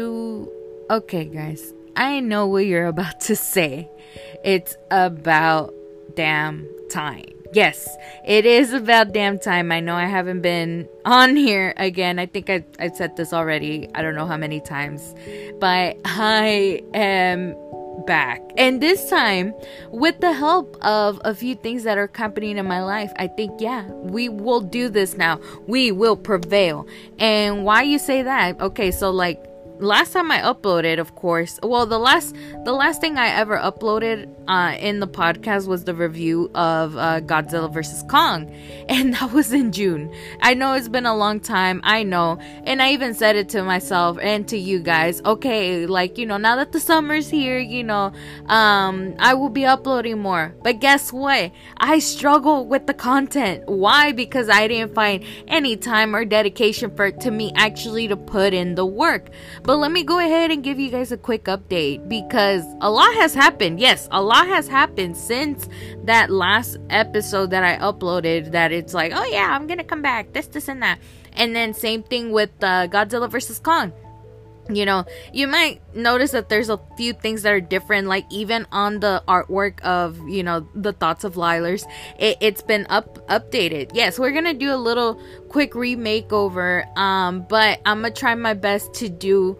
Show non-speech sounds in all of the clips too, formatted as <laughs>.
do. Okay, guys. I know what you're <laughs> about to say. It's about damn time. Yes, it is about damn time. I know I haven't been on here again. I think I, I said this already. I don't know how many times. But I am back. And this time, with the help of a few things that are happening in my life, I think, yeah, we will do this now. We will prevail. And why you say that? Okay, so like last time I uploaded, of course, well, the last the last thing I ever uploaded uh, in the podcast was the review of uh, Godzilla vs Kong, <laughs> and that was in June. I know it's been a long time, I know, and I even said it to myself and to you guys. Okay, like you know, now that the summer's here, you know, um, I will be uploading more. But guess what? I struggle with the content. Why? Because I didn't find any time or dedication for to me actually to put in the work. Let me go ahead and give you guys a quick update because a lot has happened. Yes, a lot has happened since that last episode that I uploaded. That it's like, oh yeah, I'm gonna come back, this, this, and that. And then same thing with uh, Godzilla vs Kong you know you might notice that there's a few things that are different like even on the artwork of you know the thoughts of lilers it, has been up updated. Yes we're gonna do a little quick remake over um but i'm gonna try my best to do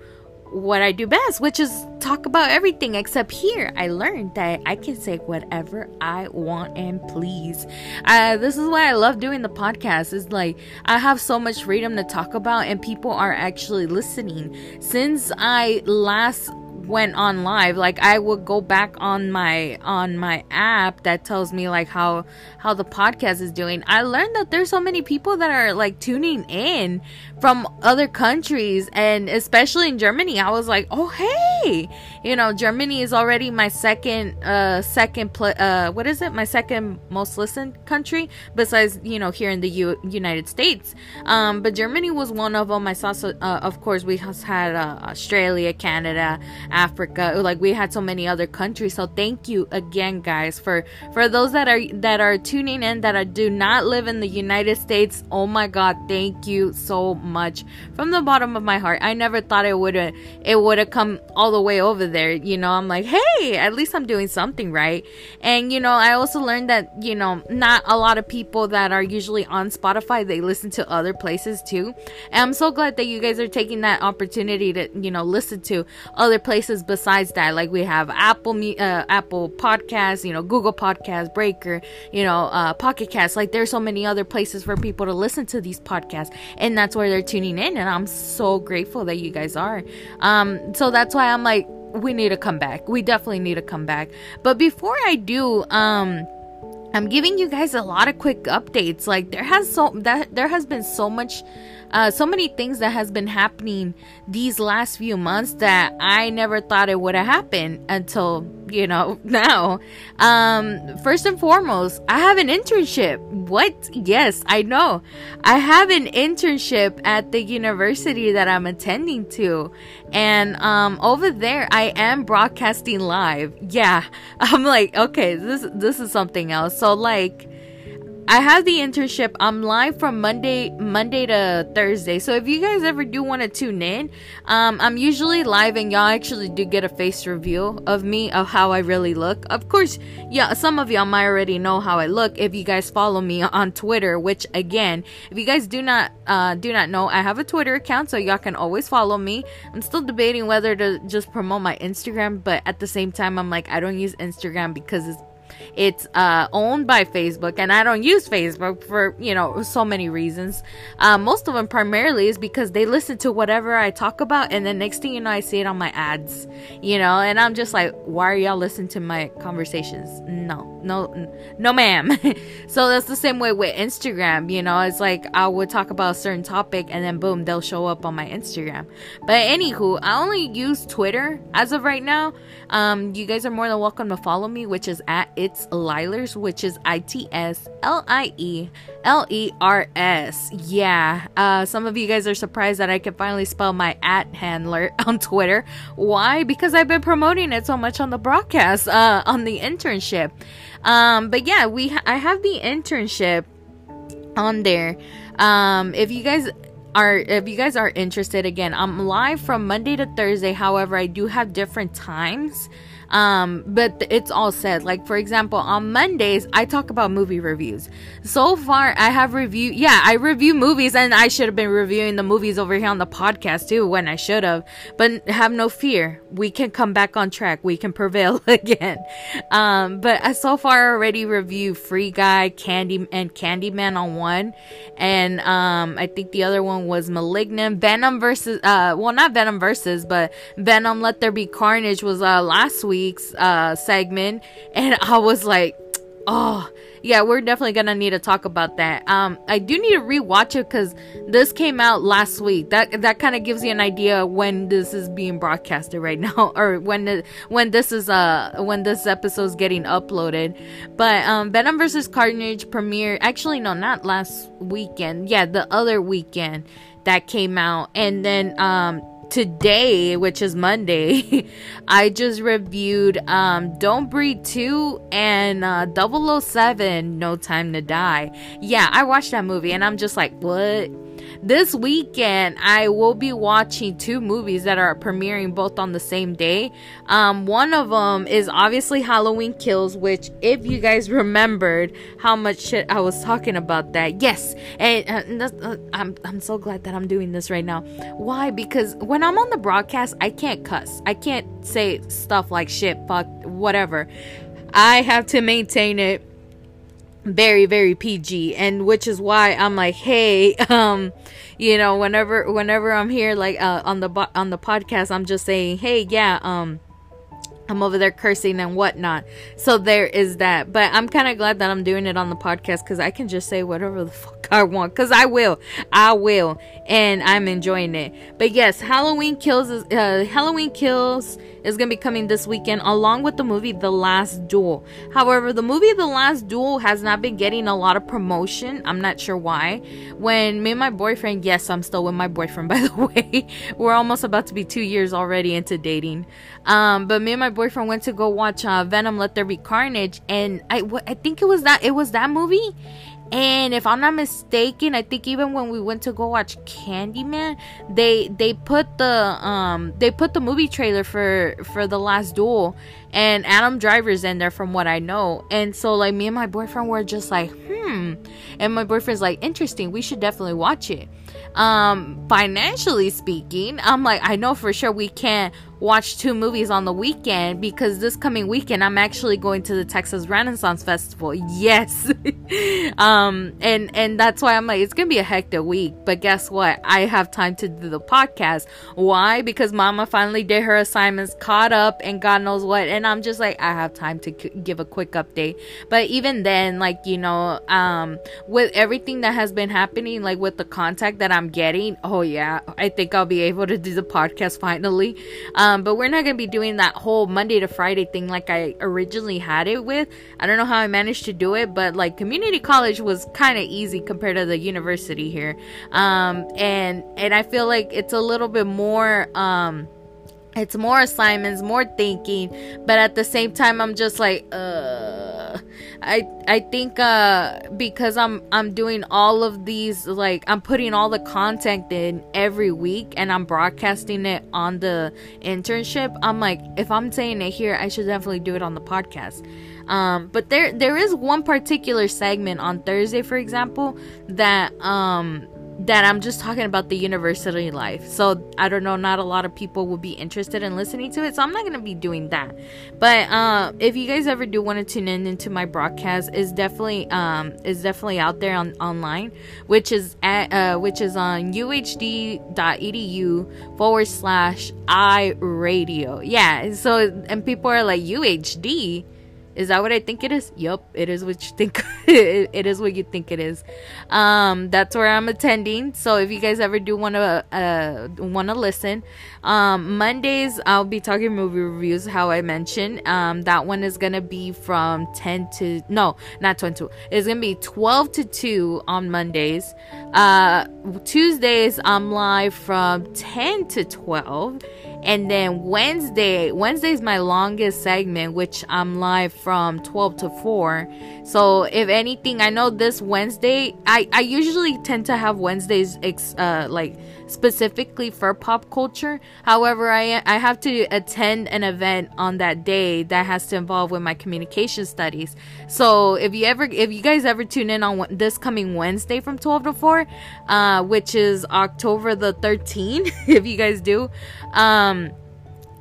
what I do best, which is talk about everything. Except here, I learned that I can say whatever I want and please. Uh, this is why I love doing the podcast. Is like I have so much freedom to talk about, and people are actually listening. Since I last went on live like i would go back on my on my app that tells me like how how the podcast is doing. I learned that there's so many people that are like tuning in from other countries and especially in Germany I was like oh hey! You know Germany is already my second uh second pl- uh what is it? My second most listened country besides you know here in the U- United States. Um but Germany was one of them. I saw so, uh, of course we had uh, Australia Canada Africa like we had so many other countries so thank you again guys for for those that are that are tuning in that are, do not live in the United States oh my god thank you so much from the bottom of my heart. I never thought it would have it would have come all the way over there. You know, I'm like, hey, at least I'm doing something right. And you know, I also learned that you know not a lot of people that are usually on Spotify they listen to other places too. And I'm so glad that you guys are taking that opportunity to you know listen to other places besides that. Like we have Apple uh, Apple Podcasts, you know, Google Podcasts, Breaker, you know, uh, Pocket Cast. Like there's so many other places for people to listen to these podcasts, and that's where they're tuning in and I'm so grateful that you guys are. Um so that's why I'm like we need to come back. We definitely need to come back. But before I do um I'm giving you guys a lot of quick updates. Like there has so that there has been so much uh, so many things that has been happening these last few months that I never thought it would have happened until you know <laughs> now. Um, first and foremost, I have an internship. What? Yes, I know. I have an internship at the university that I'm attending to, and um, over there I am broadcasting live. Yeah, <laughs> I'm like, okay, this this is something else. So like I have the internship. I'm live from Monday, Monday to Thursday. So if you guys ever do want to tune in, um, I'm usually live, and y'all actually do get a face review of me of how I really look. Of course, yeah, some of y'all might already know how I look if you guys follow me on Twitter. Which again, if you guys do not uh, do not know, I have a Twitter account, so y'all can always follow me. I'm still debating whether to just promote my Instagram, but at the same time, I'm like, I don't use Instagram because it's it's uh, owned by Facebook, and I don't use Facebook for you know so many reasons. Uh, most of them primarily is because they listen to whatever I talk about, and then next thing you know, I see it on my ads. You know, and I'm just like, why are y'all listening to my conversations? No, no, no, ma'am. <laughs> so that's the same way with Instagram. You know, it's like I would talk about a certain topic, and then boom, they'll show up on my Instagram. But anywho, I only use Twitter as of right now. Um, you guys are more than welcome to follow me, which is at it's Lilers, which is I T S L I E L E R S. Yeah, uh, some of you guys are surprised that I can finally spell my at handler <laughs> on Twitter. Why? Because I've been promoting it so much on the broadcast, uh, on the internship. Um, but yeah, we ha- I have the internship on there. Um, if you guys are if you guys are interested again i'm live from monday to thursday however i do have different times um, but it's all said. Like for example, on Mondays I talk about movie reviews. So far I have reviewed yeah, I review movies and I should have been reviewing the movies over here on the podcast too when I should have. But have no fear. We can come back on track. We can <laughs> prevail again. Um, but I so far already reviewed Free Guy, Candy and Candyman on one. And um I think the other one was Malignant. Venom versus uh well not Venom versus, but Venom Let There Be Carnage was uh last week's uh, segment, and I was like, oh yeah we're definitely gonna need to talk about that. Um i do need to rewatch it because this came out last week. That that kind of gives you an idea when this is being broadcasted right <laughs> now or when the, when this is uh when this episode is getting uploaded. But um venom versus carnage premiere actually no not last weekend. Yeah the other weekend that came out. And then um today, which is Monday, <laughs> I just reviewed um, Don't Breathe 2 and uh, 007 No Time to Die. Yeah, I watched that movie and I'm just like, what? This weekend, I will be watching two movies that are premiering both on the same day. Um, one of them is obviously Halloween Kills, which, if you guys remembered how much shit I was talking about that, yes, and, uh, uh, I'm I'm so glad that I'm doing this right now. Why? Because when I'm on the broadcast, I can't cuss. I can't say stuff like shit, fuck, whatever. I have to maintain it very very PG and which is why I'm like hey <laughs> um you know whenever whenever I'm here like uh, on the on the podcast I'm just saying hey yeah um I'm over there cursing and whatnot. So there is that. But I'm kind of glad that I'm doing it on the podcast because I can just say whatever the <laughs> fuck I want. Because I will. I will. And I'm enjoying it. But yes, Halloween Kills is uh, Halloween Kills is gonna be coming this weekend along with the movie The Last Duel. However, the movie The Last Duel has not been getting a lot of promotion. I'm not sure why. When me and my boyfriend, yes, I'm still with my boyfriend <laughs> by the way. We're almost about to be two years already into dating. Um, but me and my boyfriend went to go watch uh, Venom: Let There Be Carnage, and I, I think it was that it was that movie. And if I'm not mistaken, I think even when we went to go watch Candyman, they they put the um they put the movie trailer for for the last duel and Adam Driver's in there from what I know. And so like me and my boyfriend were just like, hmm. And my boyfriend's like, interesting, we should definitely watch it um financially speaking i'm like i know for sure we can't watch two movies on the weekend because this coming weekend i'm actually going to the texas renaissance festival. Yes. <laughs> Um and and that's why i'm like it's gonna be a hectic week but guess what? I have time to do the podcast. Why? Because mama finally did her assignments caught up and god knows what and i'm just like i have time to c- give a quick update. But even then like you know um with everything that has been happening like with the contact that i'm getting oh yeah i think i'll be able to do the podcast finally. Um um, but we're not gonna be doing that whole Monday to Friday thing like I originally had it with. I don't know how I managed to do it, but like community college was kind of easy compared to the university here. Um, and and I feel like it's a little bit more um it's more assignments, more thinking, but at the same time I'm just like uh I I think uh because I'm I'm doing all of these like I'm putting all the content in every week and I'm broadcasting it on the internship. I'm like if I'm saying it here, I should definitely do it on the podcast. Um but there there is one particular segment on Thursday for example that um that I'm just talking about the university life. So I don't know, not a lot of people will be interested in listening to it. So I'm not gonna be doing that. But uh, if you guys ever do want to tune in into my broadcast, is definitely um is definitely out there on online, which is at uh, which is on uhd.edu forward slash i radio. Yeah. So and people are like UHD is that what I think it is? Yup, it is what you think. <laughs> it is what you think it is. Um, that's where I'm attending. So if you guys ever do want to uh, want to listen, um, Mondays I'll be talking movie reviews. How I mentioned, um, that one is gonna be from 10 to no, not 22. It's gonna be 12 to 2 on Mondays. Uh, Tuesdays I'm live from 10 to 12 And then Wednesday, Wednesday is my longest segment, which I'm live from 12 to 4. So if anything, I know this Wednesday, I, I usually tend to have Wednesdays, uh, like specifically for pop culture. However, I I have to attend an event on that day that has to involve with my communication studies. So if you ever if you guys ever tune in on this coming Wednesday from 12 to 4, uh, which is October the 13th, <laughs> if you guys do, um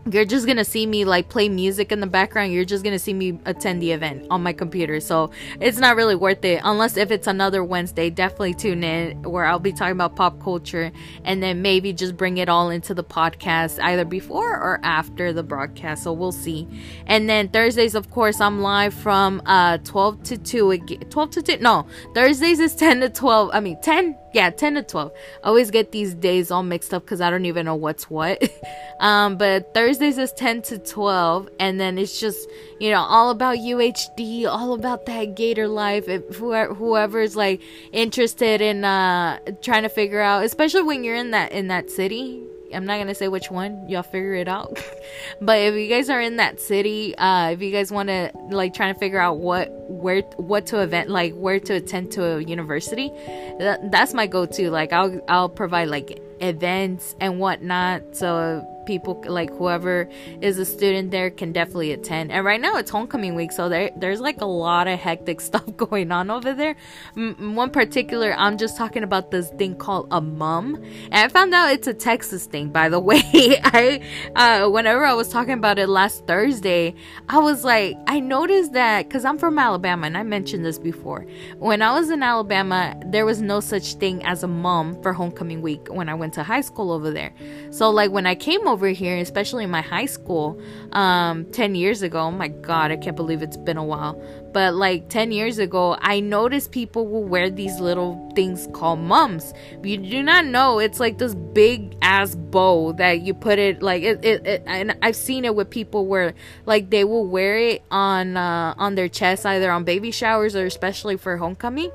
you're just gonna see me like play music in the background. You're just gonna see me attend the event on my computer. So it's not really worth it unless if it's another wednesday definitely tune in where i'll be talking about pop culture and then maybe just bring it all into the podcast either before or after the broadcast. So we'll see. And then thursdays of course i'm live from uh 12 to 2 12 to 2 no thursdays is 10 to 12 i mean 10 yeah 10 to 12 I always get these days all mixed up because i don't even know what's what. <laughs> Um but thursdays is 10 to 12 and then it's just you know all about uhd all about that gator life if whoever's like interested in uh trying to figure out especially when you're in that in that city I'm not gonna say which one. Y'all figure it out. <laughs> but if you guys are in that city, uh, if you guys want to like trying to figure out what where what to event like where to attend to a university, that, that's my go-to. Like I'll I'll provide like events and whatnot. So people like whoever is a student there can definitely attend. And right now it's homecoming week, so there there's like a lot of hectic <laughs> stuff going on over there. M- one particular, I'm just talking about this thing called a mum, and I found out it's a Texas thing. By the <laughs> way, I uh, whenever I was talking about it last Thursday, I was like, I noticed that because I'm from Alabama, and I mentioned this before. When I was in Alabama, there was no such thing as a mum for homecoming week when I went to high school over there. So like when I came over over here, especially in my high school, um, 10 years ago. Oh my God, I can't believe it's been a while. But like 10 years ago, I noticed people will wear these little things called mums. You do not know it's like this big ass bow that you put it like it, it, it and I've seen it with people where like they will wear it on uh, on their chest either on baby showers or especially for homecoming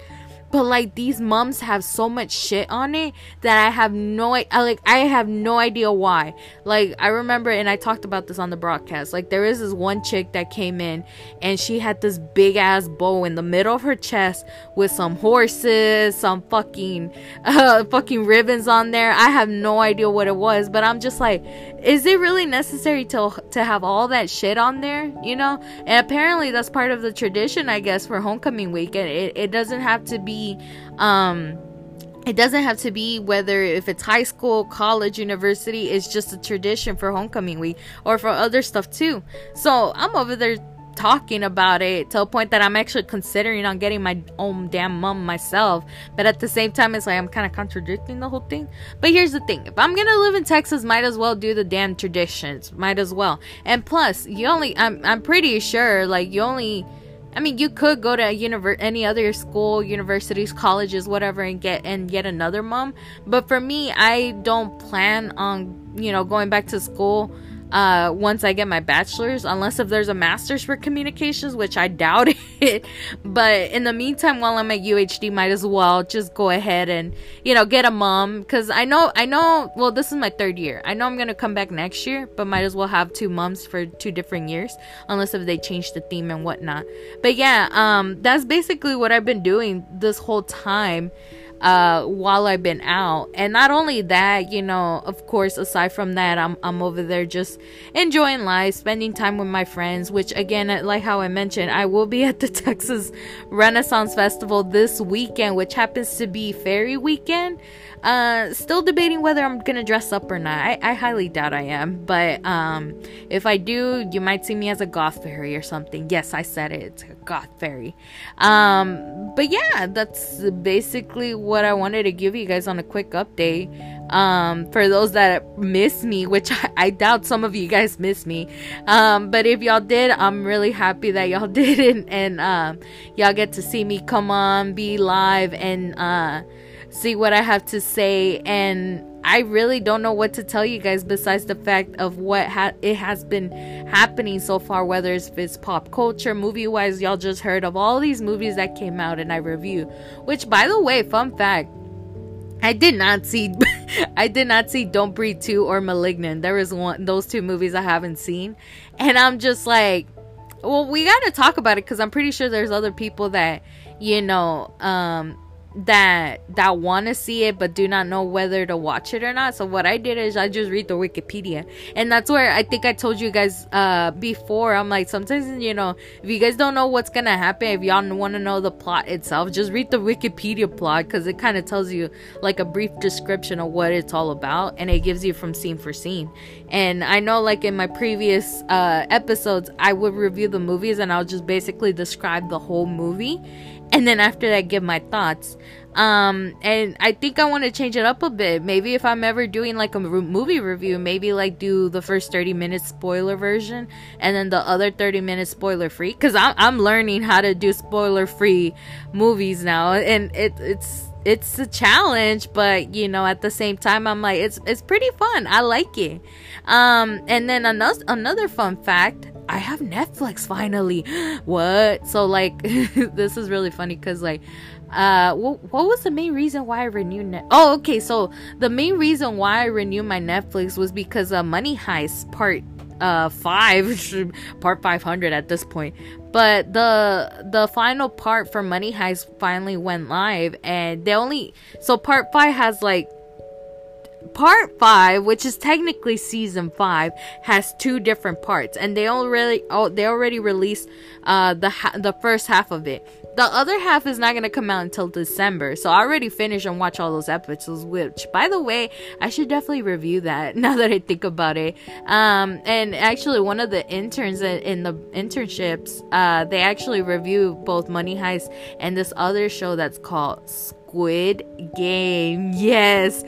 but like these mums have so much shit on it that I have no I, like I have no idea why. Like I remember and I talked about this on the broadcast. Like there is this one chick that came in and she had this big ass bow in the middle of her chest with some horses, some fucking <laughs> uh fucking ribbons on there. I have no idea what it was, but I'm just like is it really necessary to to have all that shit on there, you know? And apparently that's part of the tradition I guess for homecoming weekend. It, it doesn't have to be um it doesn't have to be whether if it's high school, college, university, it's just a tradition for homecoming week or for other stuff too. So I'm over there talking about it to a point that I'm actually considering on getting my own damn mum myself. But at the same time, it's like I'm kind of contradicting the whole thing. But here's the thing: if I'm gonna live in Texas, might as well do the damn traditions. Might as well. And plus, you only I'm I'm pretty sure like you only I mean, you could go to univer- any other school, universities, colleges, whatever, and get and get another mom. But for me, I don't plan on you know going back to school uh, once I get my bachelor's, unless if there's a master's for communications, which I doubt <laughs> it. but in the meantime, while I'm at UHD, might as well just go ahead and you know get a mom because I know I know. Well, this is my third year. I know I'm gonna come back next year, but might as well have two moms for two different years, unless if they change the theme and whatnot. But yeah, um, that's basically what I've been doing this whole time uh, while I've been out. And not only that, you know, of course, aside from that, I'm, I'm over there just enjoying life, spending time with my friends, which again, like how I mentioned, I will be <laughs> at the Texas Renaissance Festival this weekend, which happens to be Fairy Weekend. Uh, still debating whether I'm gonna dress up or not. I, I highly doubt I am, but um, if I do, you might see me as a goth fairy or something. Yes, I said it. It's a goth fairy. Um, but yeah, that's basically what I wanted to give you guys on a quick update. Um, for those that miss me, which I, I doubt some of you guys miss me. Um, but if y'all did, I'm really happy that y'all <laughs> did, and, and um, y'all get to see me come on, be live, and uh see what I have to say. And I really don't know what to tell you guys besides the fact of what ha- it has been happening so far, whether it's, it's pop culture, movie wise. Y'all just heard of all these movies that came out and I review. Which, by the way, fun fact I did not see <laughs> I did not see Don't Breathe 2 or Malignant. There was one those two movies I haven't seen. And I'm just like, well, we got to talk about it cuz I'm pretty sure there's other people that, you know, um that that want to see it but do not know whether to watch it or not. So what I did is I just read the Wikipedia, and that's where I think I told you guys uh before. I'm like sometimes you know if you guys don't know what's gonna happen, if y'all want to know the plot itself, just read the Wikipedia plot because it kind of tells you like a brief description of what it's all about, and it gives you from scene for scene. And I know like in my previous uh episodes, I would review the movies and I'll just basically describe the whole movie and then after that give my thoughts um and i think i want to change it up a bit maybe if i'm ever doing like a movie review maybe like do the first 30 minutes spoiler version and then the other 30 minutes spoiler free because I'm, I'm learning how to do spoiler free movies now and it, it's it's a challenge but you know at the same time i'm like it's it's pretty fun i like it um and then another another fun fact I have Netflix finally. <gasps> what? So like <laughs> this is really funny cuz like uh what, what was the main reason why I renewed Net- Oh, okay. So the main reason why I renewed my Netflix was because of Money Heist part uh 5 <laughs> part 500 at this point. But the the final part for Money Heist finally went live and they only so part 5 has like part five, which is technically season five, has two different parts, and they already oh they already released uh the ha- the first half of it. The other half is not gonna come out until December, so I already finished and watched all those episodes. Which, by the way, I should definitely review that <laughs> now that I think about it. Um, and actually, one of the interns in the internships, uh, they actually review both Money Heist and this other show that's called Squid Game. <laughs> Yes,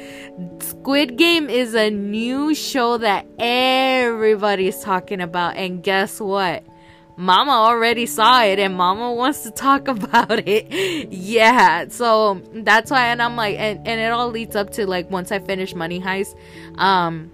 Squid Game is a new show that everybody's talking about. And guess what? Mama already saw it and Mama wants to talk <laughs> about it. yeah, so that's why. And I'm like, and, and it all leads up to like once I finish Money Heist, um,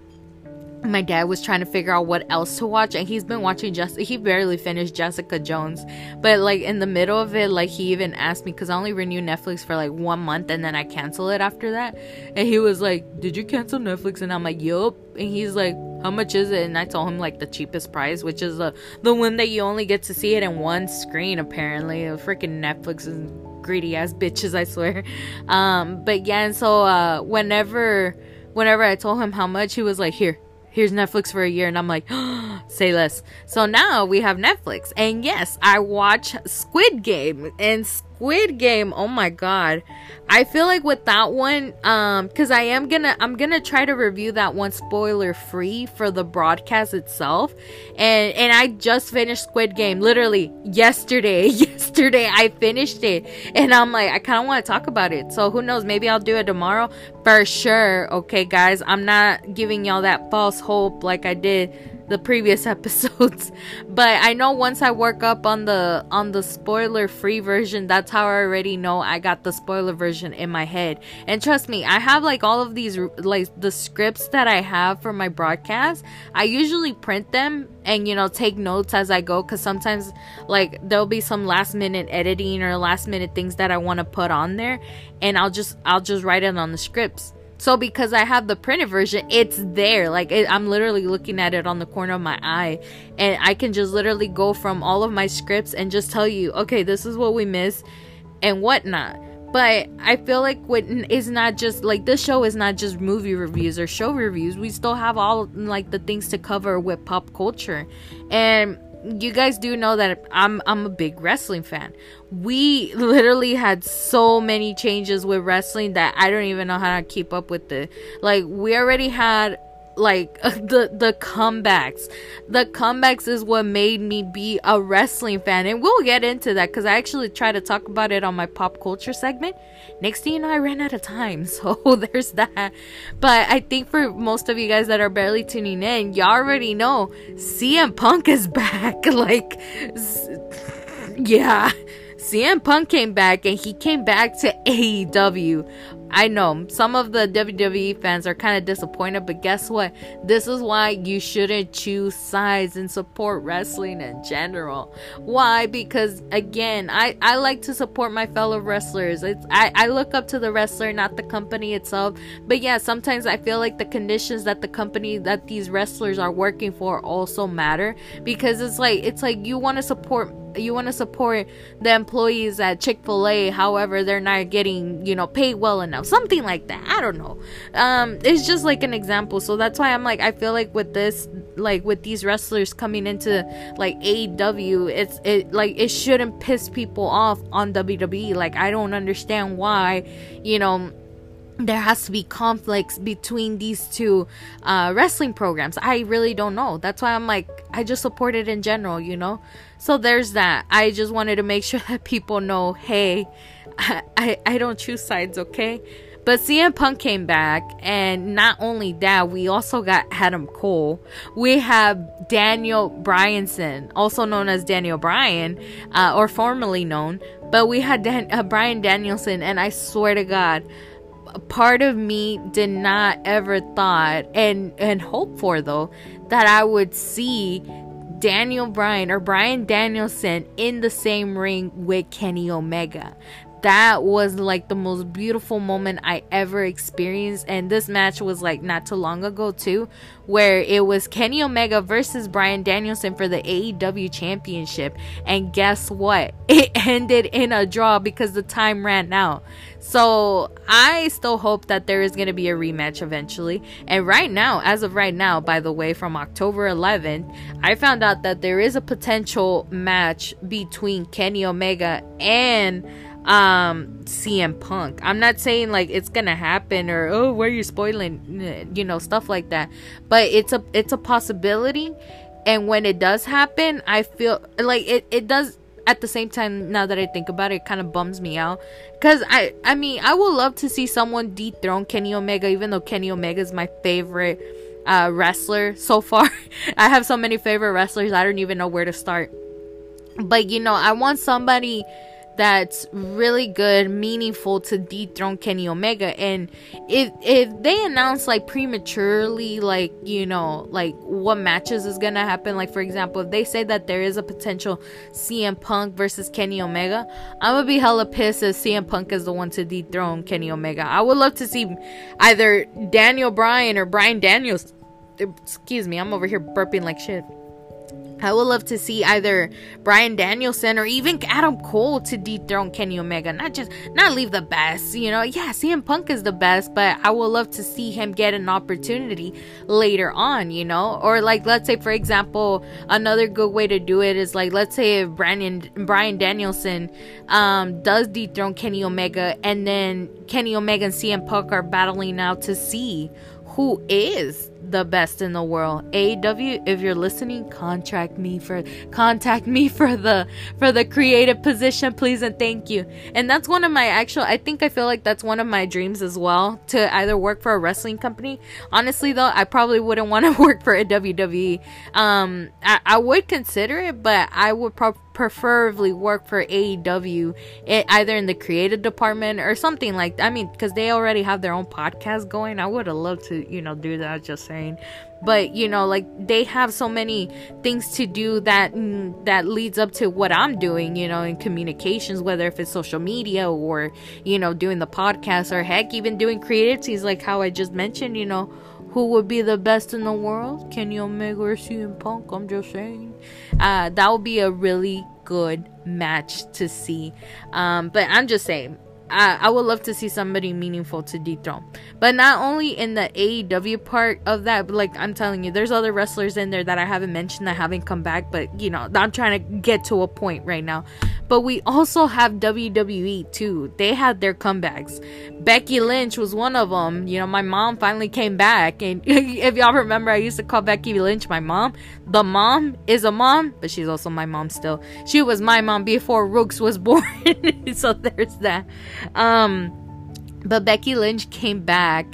my dad was trying to figure out what else to watch and he's been watching just he barely finished jessica jones. But like in the middle of it like he even asked me because i only renew netflix for like one month and then i cancel it after that. And he was like did you cancel netflix? And i'm like yup. And he's like how much is it? And i told him like the cheapest price which is the the one that you only get to see it in one screen apparently. Freaking netflix is greedy ass bitches i swear. Um but yeah and so uh whenever whenever i told him how much he was like here here's Netflix for a year. And I'm like, oh, <gasps> say less. So now we have Netflix. And yes, I watch Squid Game. And Squid Game, oh my god. I feel like with that one, um, because I am gonna I'm gonna try to review that one spoiler free for the broadcast itself. And and I just finished Squid Game literally yesterday. <laughs> yesterday I finished it. And I'm like, I kinda wanna talk about it. So who knows, maybe I'll do it tomorrow for sure. Okay, guys. I'm not giving y'all that false hope like I did the previous <laughs> episodes. But i know once i work up on the on the spoiler free version that's how i already know i got the spoiler version in my head. And trust me i have like all of these like the scripts that i have for my broadcast. I usually print them and you know take notes as i go because sometimes like there'll be some last minute editing or last minute things that i want to put on there. And i'll just i'll just write it on the scripts so because I have the printed version, it's there. Like it, I'm literally looking at it on the corner of my eye, and I can just literally go from all of my scripts and just tell you, okay, this is what we missed and whatnot. But I feel like what is not just like this show is not just movie reviews or show reviews. We still have all like the things to cover with pop culture, and you guys do know that I'm I'm a big wrestling fan. We literally had so many changes with wrestling that I don't even know how to keep up with it. Like we already had like <laughs> the the comebacks. The comebacks is what made me be a wrestling fan and we'll get into that because i actually try to talk about it on my pop culture segment. Next thing you know i ran out of time <laughs> so there's that. But i think for most of you guys that are barely tuning in you already know cm punk is <laughs> back like yeah. CM Punk came back and he came back to AEW. I know some of the WWE fans are kind of disappointed, but guess what? This is why you shouldn't choose sides and support wrestling in general. Why? Because again, I, I like to support my fellow wrestlers. It's, I, I look up to the wrestler, not the company itself. But yeah, sometimes I feel like the conditions that the company that these wrestlers are working for also matter because it's like it's like you want to support you want to support the employees at Chick-fil-A however they're not getting you know paid well enough something like that I don't know um it's just like an example so that's why I'm like I feel like with this like with these wrestlers coming into like AEW it's it like it shouldn't piss people off on WWE like I don't understand why you know there has to be conflicts between these two uh, wrestling programs. I really don't know. That's why I'm like, I just support it in general, you know? So there's that. I just wanted to make <laughs> sure that people know hey, I, I, I don't choose sides, okay? But CM Punk came back, and not only that, we also got Adam Cole. We have Daniel Bryanson, also known as Daniel Bryan, uh, or formerly known, but we had Dan- uh, Bryan Danielson, and I swear to God, part of me did not ever thought and and hope for though that I would see Daniel Bryan or Bryan Danielson in the same ring with Kenny Omega that was like the most beautiful moment I ever experienced. And this match was like not too long ago, too, where it was Kenny Omega versus Bryan Danielson for the AEW championship. And guess what? <laughs> It ended in a draw because the time ran out. So I still hope that there is going to be a rematch eventually. And right now, as of right now, by the way, from October 11th, I found out that there is a potential match between Kenny Omega and um CM Punk. I'm not saying like it's gonna happen or oh where you're spoiling you know stuff like that. But it's a it's a possibility and when it does happen, I feel like it, it does at the same time now that I think about it, it kind of bums me out cuz I I mean, I would love to see someone dethrone Kenny Omega even though Kenny Omega is my favorite uh wrestler so far. <laughs> I have so many favorite wrestlers, I don't even know where to start. But you know, I want somebody that's really good, meaningful to dethrone Kenny Omega. And if if they announce like prematurely, like you know, like what matches is gonna happen, like for example, if they say that there is a potential CM Punk versus Kenny Omega, I'm gonna be hella pissed if CM Punk is the one to dethrone Kenny Omega. I would love to see either Daniel Bryan or Bryan Daniels. Excuse me, I'm over here burping like shit. I would love to see either Bryan Danielson or even Adam Cole to dethrone Kenny Omega. Not just not leave the best, you know. Yeah, CM Punk is the best, but I would love to see him get an opportunity later on, you know. Or like let's say for example, another good way to do it is like let's say if Bryan Bryan Danielson um, does dethrone Kenny Omega and then Kenny Omega and CM Punk are battling out to see who is the best in the world. AW, if you're listening, contract me for contact me for the for the creative position, please and thank you. And that's one of my actual I think I feel like that's one of my dreams as well to either work for a wrestling company. Honestly though, I probably wouldn't <laughs> want to work for a WWE. Um I, I would consider it, but I would probably preferably work for AEW, it, either in the creative department or something like. that. I mean, because they already have their own podcast going. I would have loved to, you know, do that. Just saying, but you know, like they have so many things to do that mm, that leads up to what I'm doing. You know, in communications, whether if it's social media or you know doing the podcast or heck, even doing creativities like how I just mentioned. You know who would be the best in the world? Kenny Omega or CM Punk? I'm just saying. Uh, that would be a really good match to see. Um, but I'm just saying, I, I would love to see somebody meaningful to dethrone. But not only in the AEW part of that, but like I'm telling you, there's other wrestlers in there that I haven't mentioned that haven't come back. But you know, I'm trying to get to a point right now. But we also have WWE too. They had their comebacks. Becky Lynch was one of them. You know, my mom finally came back. And <laughs> if y'all remember, I used to call Becky Lynch my mom. The mom is a mom, but she's also my mom still. She was my mom before Rooks was <laughs> born. so there's that. Um, but Becky Lynch came back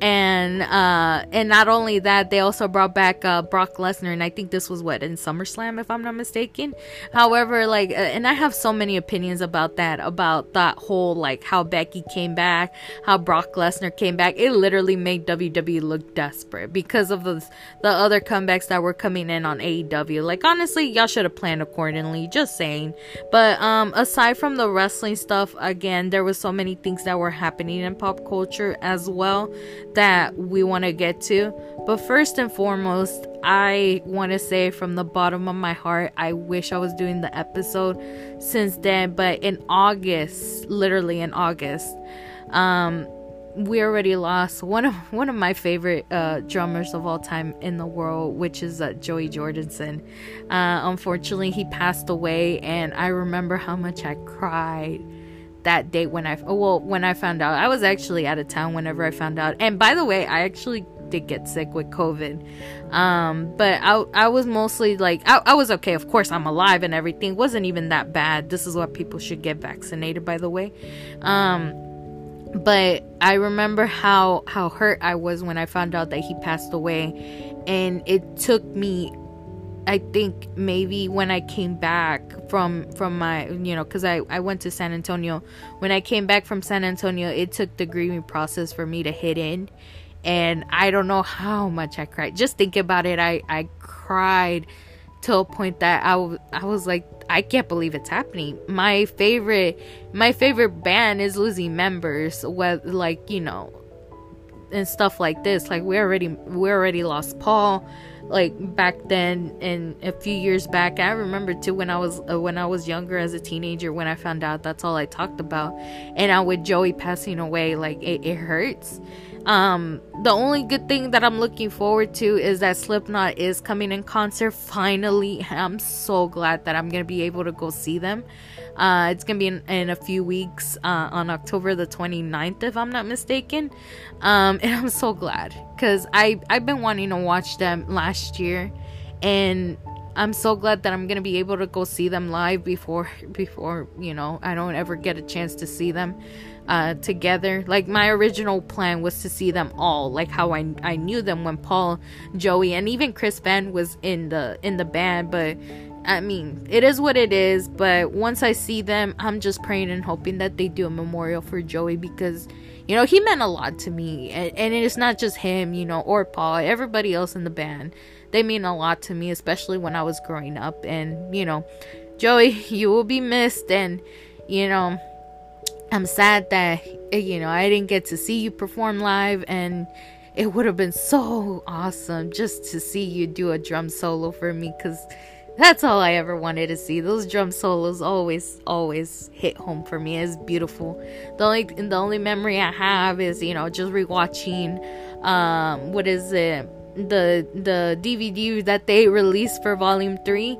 and uh and not only that they also brought back uh brock lesnar and i think this was what in summerslam if i'm not mistaken? However like uh, and i have so many opinions about that about that whole like how becky came back how brock lesnar came back. It literally made wwe look desperate because of the the other comebacks that were coming in on aew like honestly y'all should have planned accordingly just saying. But um aside from the wrestling stuff again there was so many things that were happening in pop culture as well that we want to get to. But first and foremost, I want to say from the bottom of my heart, I wish I was doing the episode since then. But in August, literally in August, um, we already lost one of <laughs> one of my favorite uh, drummers of all time in the world, which is uh, Joey Jordison. Uh, unfortunately, he passed away, and I remember how much I cried that date when I well when I found out. I was actually out of town whenever I found out. And by the way, I actually did get sick with COVID. Um, but I I was mostly like I, I was okay. Of course, I'm alive and everything. Wasn't even that bad. This is what people should get vaccinated. By the way. Um, but I remember how how hurt I was when I found out that he passed away, and it took me I think maybe when I came back from from my you know because I I went to San Antonio. When I came back from San Antonio it took the grieving process for me to hit in. And I don't know how much I cried. Just think about it I I cried to a point that I, w- I was like I can't believe it's happening. My favorite my favorite band is losing members with like you know and stuff like this. Like we already we already lost Paul like back then and a few years back i remember too when i was uh, when i was younger as a teenager when i found out that's all i talked about and now with joey passing away like it, it hurts. Um the only good thing that i'm looking forward to is that slipknot is coming in concert finally i'm so glad that i'm gonna be able to go see them uh, it's gonna be in, in a few weeks uh, on October the 29th, if I'm not mistaken. Um, and I'm so glad because I've been wanting to watch them last year, and I'm so glad that I'm gonna be able to go see them live before <laughs> before you know I don't ever get a chance to see them uh, together. Like my original plan was to see them all, like how I I knew them when Paul, Joey, and even Chris Fehn was in the in the band, but I mean, it is what it is, but once I see them, I'm just praying and hoping that they do a memorial for Joey because, you know, he meant a lot to me. And, and it's not just him, you know, or Paul, everybody else in the band. They mean a lot to me, especially when I was growing up. And, you know, Joey, <laughs> you will be missed. And, you know, I'm sad that, you know, I didn't get to see you perform live. And, it would have been so awesome just to see you do a drum solo for me because that's all I ever wanted to see. Those drum solos always, always hit home for me. It's beautiful. The only, the only memory I have is you know just rewatching, um, what is it? The the DVD that they released for Volume Three,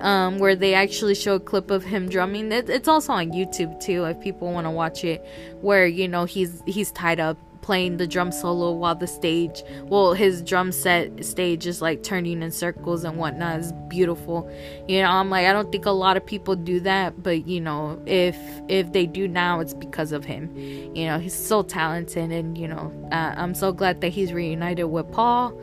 um, where they actually show a clip of him drumming. It, it's also on YouTube too, if people want to watch it. Where you know he's he's tied up playing the drum solo while the stage, well, his drum set stage is like turning in circles and whatnot. is beautiful. You know, I'm like, I don't think a lot of people do that, but you know, if if they do now, it's because of him. You know, he's so talented, and you know, uh, I'm so glad that he's reunited with Paul,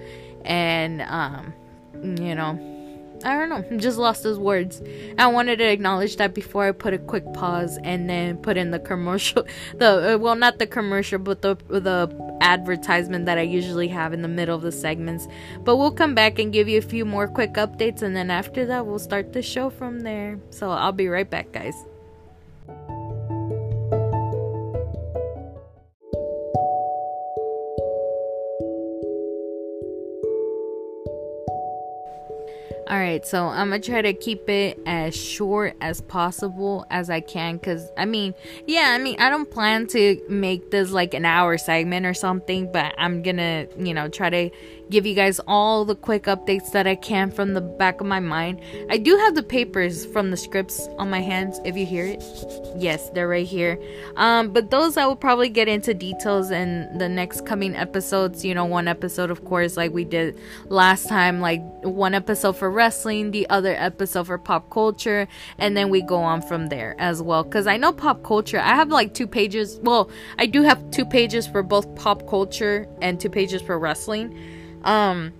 and um, you know I don't know, <laughs> just lost his words. I wanted to acknowledge that before I put a quick pause and then put in the commercial, <laughs> the uh, well, not the commercial, but the the advertisement that I usually have in the middle of the segments. But we'll come back and give you a few more quick updates, and then after that, we'll start the show from there. So I'll be right back, guys. All right, so I'm gonna try to keep it as short as possible as I can because I mean, yeah, I mean, I don't plan to make this like an hour segment or something, but I'm gonna, you know, try to give you guys all the quick updates that I can from the back of my mind. I do have the papers from the scripts on my hands if you hear it. Yes, they're right here. Um, but those I will probably get into details in the next coming episodes. You know, one episode, of course, like we did last time, like one episode for wrestling, the other episode for pop culture, and then we go on from there as well. Because I know pop culture, I have like two pages. Well, I do have two pages for both pop culture and two pages for wrestling um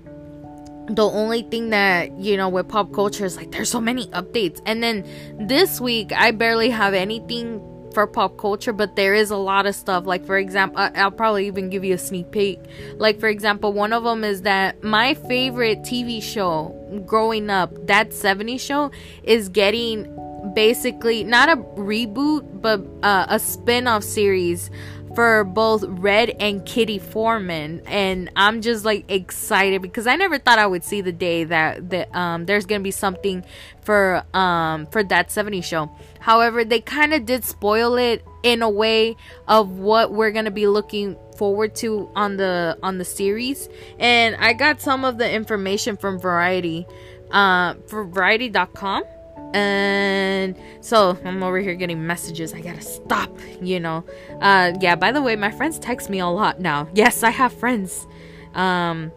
the only thing that you know with pop culture is like there's so many updates. And then this week i barely have anything for pop culture but there is a lot of stuff. Like for example i'll probably even give you a sneak peek. Like for example one of them is that my favorite tv show growing up that 70s show is getting basically not a reboot but uh, a spin-off series for both Red and Kitty Forman, and I'm just like excited because I never thought I would see the day that that um there's gonna be something for um for that 70 show. However, they kind of did spoil it in a way of what we're gonna be looking forward to on the on the series, and I got some of the information from Variety, uh, for Variety.com and so i'm over here getting messages i gotta stop you know uh yeah by the way my friends text me a lot now yes i have friends um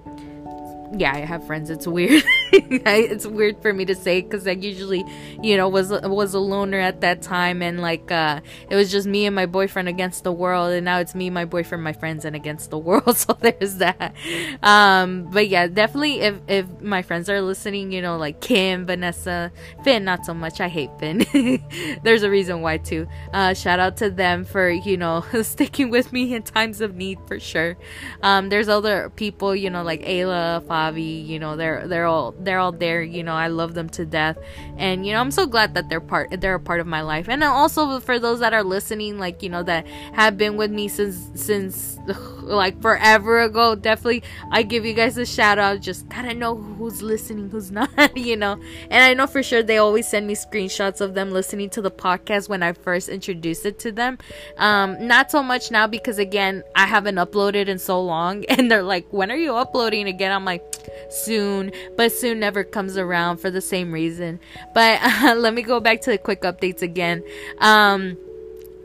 yeah, I have friends. It's weird. <laughs> <laughs> it's weird for me to say because I usually, you know, was was a loner at that time, and like uh, it was just me and my boyfriend against the world, and now it's me, my boyfriend, my friends, and against the world. <laughs> So there's that. Um, but yeah, definitely, if if my friends are listening, you know, like Kim, Vanessa, Finn, not so much. I hate Finn. <laughs> there's a reason why too. Uh, shout out to them for you know sticking with me in times of need for sure. Um, there's other people, you know, like Ayla. Javi, you know, they're they're all they're all there, you know, I love them to death. And you know, I'm so glad that they're part they're a part of my life. And also for those that are listening, like, you know, that have been with me since since like forever ago, definitely I give you guys a shout out. Just gotta know who's listening, who's <laughs> not, you know. And I know for sure they always send me screenshots of them listening to the podcast when I first introduced it to them. Um, not so much now because again, I haven't uploaded in so long <laughs> and they're like, When are you uploading again? I'm like, soon, but soon never comes around for the same reason. But uh, <laughs> let me go back to the quick updates again. Um,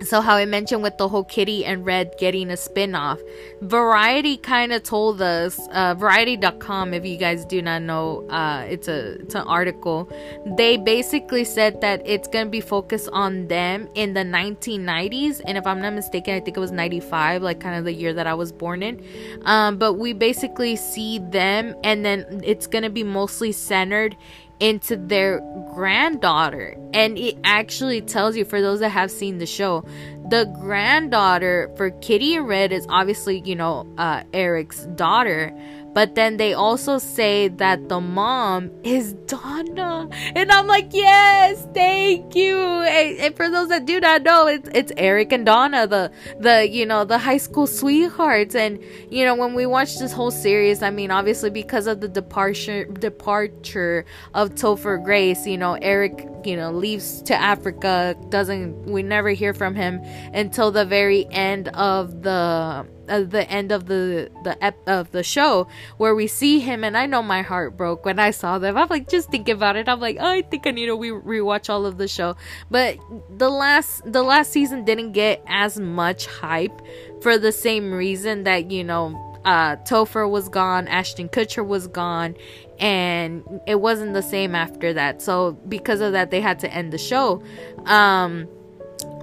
so how I mentioned with the whole Kitty and Red getting a spin-off, Variety kind of told us, uh, Variety.com, if you guys do not know, uh, it's a it's an article. They basically said that it's gonna be focused on them in the 1990s, and if I'm not mistaken, I think it was 95, like kind of the year that I was born in. Um, but we basically see them, and then it's gonna be mostly centered into their granddaughter. And it actually tells you, for those that have seen the show, the granddaughter for Kitty and Red is obviously, you know, uh, Eric's daughter. But then they also say that the mom is Donna. And I'm like, yes, thank you. And, and, for those that do not know, it's it's Eric and Donna, the the you know, the high school sweethearts. And you know, when we watch this whole series, I mean, obviously because of the departure departure of Topher Grace, you know, Eric, you know, leaves to Africa, doesn't we never hear from him until the very end of the uh, the end of the the ep- of the show where we see him and I know my heart broke when I saw them. I'm like just thinking about it. I'm like, oh, I think I need to re- rewatch all of the show. But the last the last season didn't get as much hype for the same reason that you know uh, Topher was gone, Ashton Kutcher was gone, and it wasn't the same after that. So because of that, they had to end the show. Um,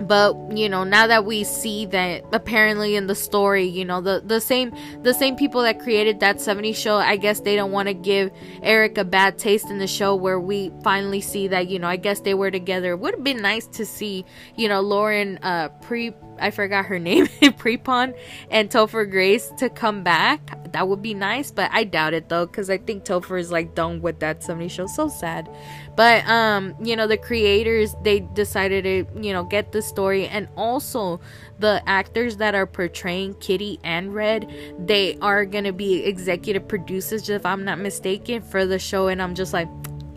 but you know now that we see that apparently in the story you know the the same the same people that created that 70 show i guess they don't want to give eric a bad taste in the show where we finally see that you know i guess they were together. Would have been nice to see you know lauren uh pre I forgot her <laughs> name, <laughs> Prepon and Topher Grace to come back. That would be nice, but I doubt it though, because I think Topher is like done with that 70 show. So sad. But um, you know, the creators they decided to, you know, get the story and also the actors that are portraying Kitty and Red, they are gonna be executive producers, if I'm not mistaken, for the show, and I'm just like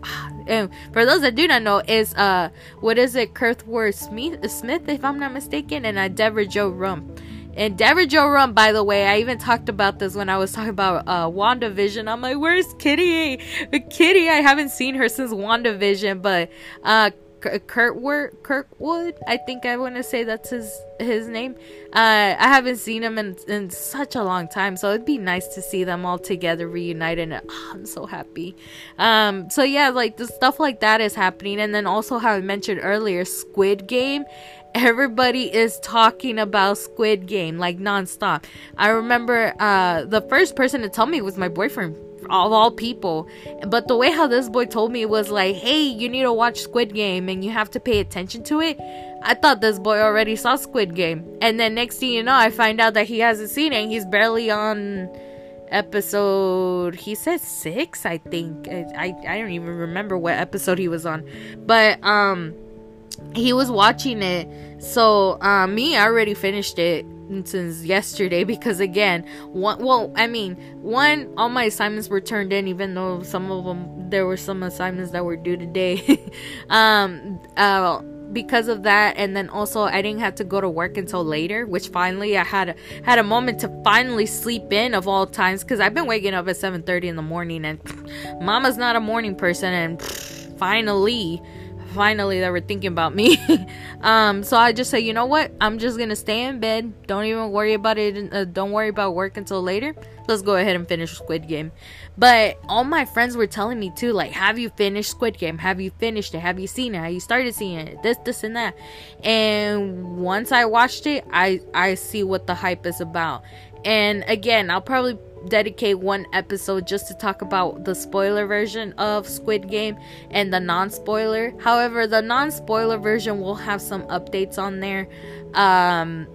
<sighs> and for those that do not know, is uh, what is it, Kurtwood Smith, Smith, if I'm not mistaken, and uh, Debra Jo And Debra Jo Rupp, by the way, I even talked about this when I was talking about uh, WandaVision. I'm like, where's Kitty? Kitty, I haven't seen her since WandaVision, but uh, Kurtwood, Kirkwood, I think I want to say that's his his name. Uh, I haven't seen him in, in such a long time, so it'd be nice to see them all together reunited. And oh, I'm so happy. Um, so yeah, like the stuff like that is happening, and then also how I mentioned earlier, Squid Game. Everybody is talking about Squid Game like nonstop. I remember uh, the first person to tell me was my boyfriend of all people. But the way how this boy told me was like, hey, you need to watch Squid Game and you have to pay attention to it. I thought this boy already saw Squid Game. And then next thing you know, I find out that he hasn't seen it. he's barely on episode he said six i think I, I i don't even remember what episode he was on but um he was watching it so uh me i already finished it since yesterday because again one well i mean one all my assignments were turned in even though some of them there were some assignments that were due today. <laughs> Um uh because of that and then also i didn't have to go to work until later which finally i had a, had a moment to finally sleep in of all times because i've been waking up at 7.30 in the morning and pff, mama's not a morning person and pff, finally finally they were thinking about me. <laughs> um, so I just say, you know what? I'm just gonna stay in bed. Don't even worry about it. Uh, don't worry about work until later. Let's go ahead and finish Squid Game. But all my friends were telling me too, like, have you finished Squid Game? Have you finished it? Have you seen it? Have you started seeing it? This, this, and that. And once I watched it, I I see what the hype is about. And again, I'll probably dedicate one episode just to talk about the spoiler version of Squid Game and the non spoiler. However, the non spoiler version will have some updates on there. Um,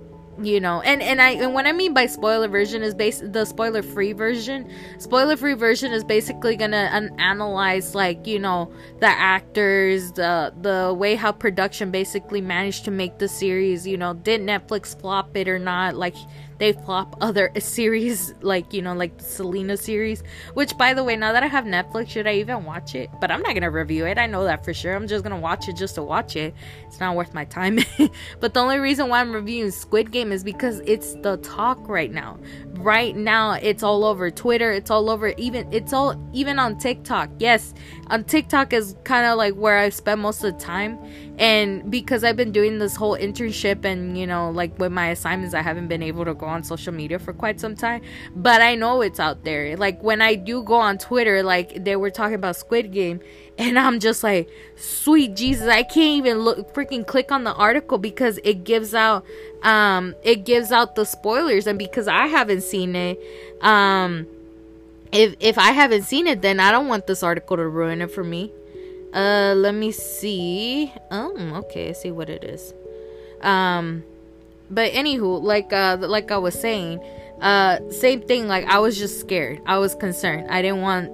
you know and and i and what i mean by spoiler version is base the spoiler free version spoiler free version is basically gonna analyze like you know the actors the the way how production basically managed to make the series you know did netflix flop it or not like they flop other <laughs> series like you know like the Selena series which by the way now that I have Netflix should I even watch it? But I'm not gonna review it. I know that for sure. I'm just gonna watch it just to watch it. It's not worth my time. <laughs> But the only reason why I'm reviewing Squid Game is because it's the talk right now. Right now it's all over Twitter. It's all over even it's all even on TikTok. Yes on TikTok is kind of like where I spend most of the time. And because I've been doing this whole internship and you know like with my assignments I haven't been able to go on social media for quite some time. But I know it's out there. Like when I do go on Twitter like they were talking about Squid Game. <laughs> And I'm just like sweet Jesus I can't even look freaking click on the article because it gives out um it gives out the spoilers. And because I haven't seen it um if if I haven't seen it then I don't want this article to ruin it for me uh, let me see. Oh, okay, I see what it is. Um, but anywho, like uh, like I was saying, uh, same thing. Like I was just scared. I was concerned. I didn't want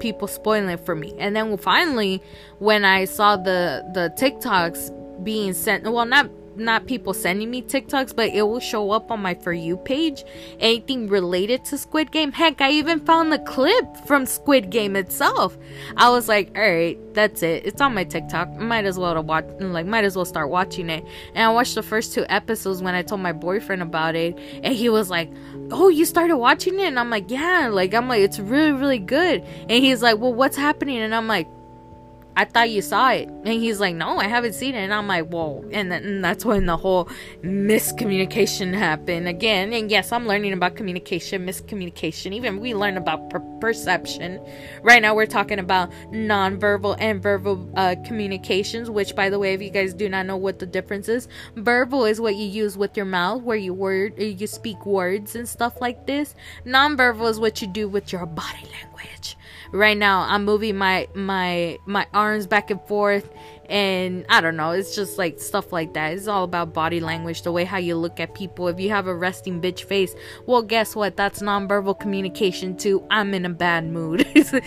people spoiling it for me. And then finally, when I saw the the TikToks being sent, well, not not people sending me TikToks, but it will show up on my For You page. Anything related to Squid Game. Heck, I even found the clip from Squid Game itself. I was like, all right, that's it. It's on my TikTok. Might as well watch, like, might as well start watching it. And I watched the first two episodes when I told my boyfriend about it, and he was like, oh, you started watching it? And I'm like, yeah. Like, I'm like, it's really, really good. And he's like, well, what's happening? And I'm like, I thought you saw it. And he's like, No, I haven't seen it. And I'm like, Whoa. And, that's when the whole miscommunication happened again. And yes, I'm learning about communication, miscommunication. Even we learn about per- perception. Right now, we're talking about nonverbal and verbal uh, communications, which, by the way, if you guys do not know what the difference is, verbal is what you use with your mouth, where you word, you speak words and stuff like this. Nonverbal is what you do with your body language right now i'm moving my my my arms back and forth and i don't know it's just like stuff like that. It's all about body language the way how you look at people. If you have a resting bitch face well guess what? That's nonverbal communication too. I'm in a bad mood.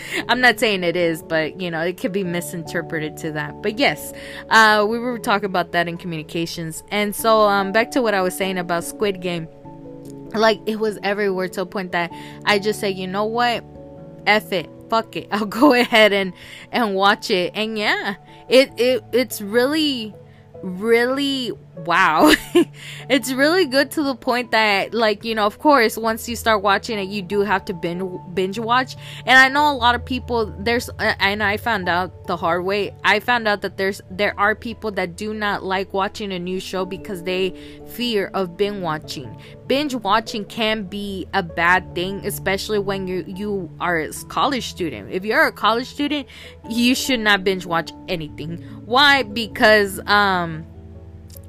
<laughs> I'm not saying it is but you know it could be misinterpreted to that. But yes uh we were talking about that in communications. And so um back to what i was saying about squid game. Like it was everywhere to a point that i just said you know what? F it. Fuck it. <laughs> I'll go ahead and and watch it. And yeah it it it's really really wow. <laughs> It's really good to the point that like you know of course once you start watching it you do have to binge binge watch. And i know a lot of people there's and i found out the hard way. I found out that there's there are people that do not like watching a new show because they fear of binge watching. Binge watching can be a bad thing especially when you you are a college student. If you're a college student you should not binge watch anything why? Because um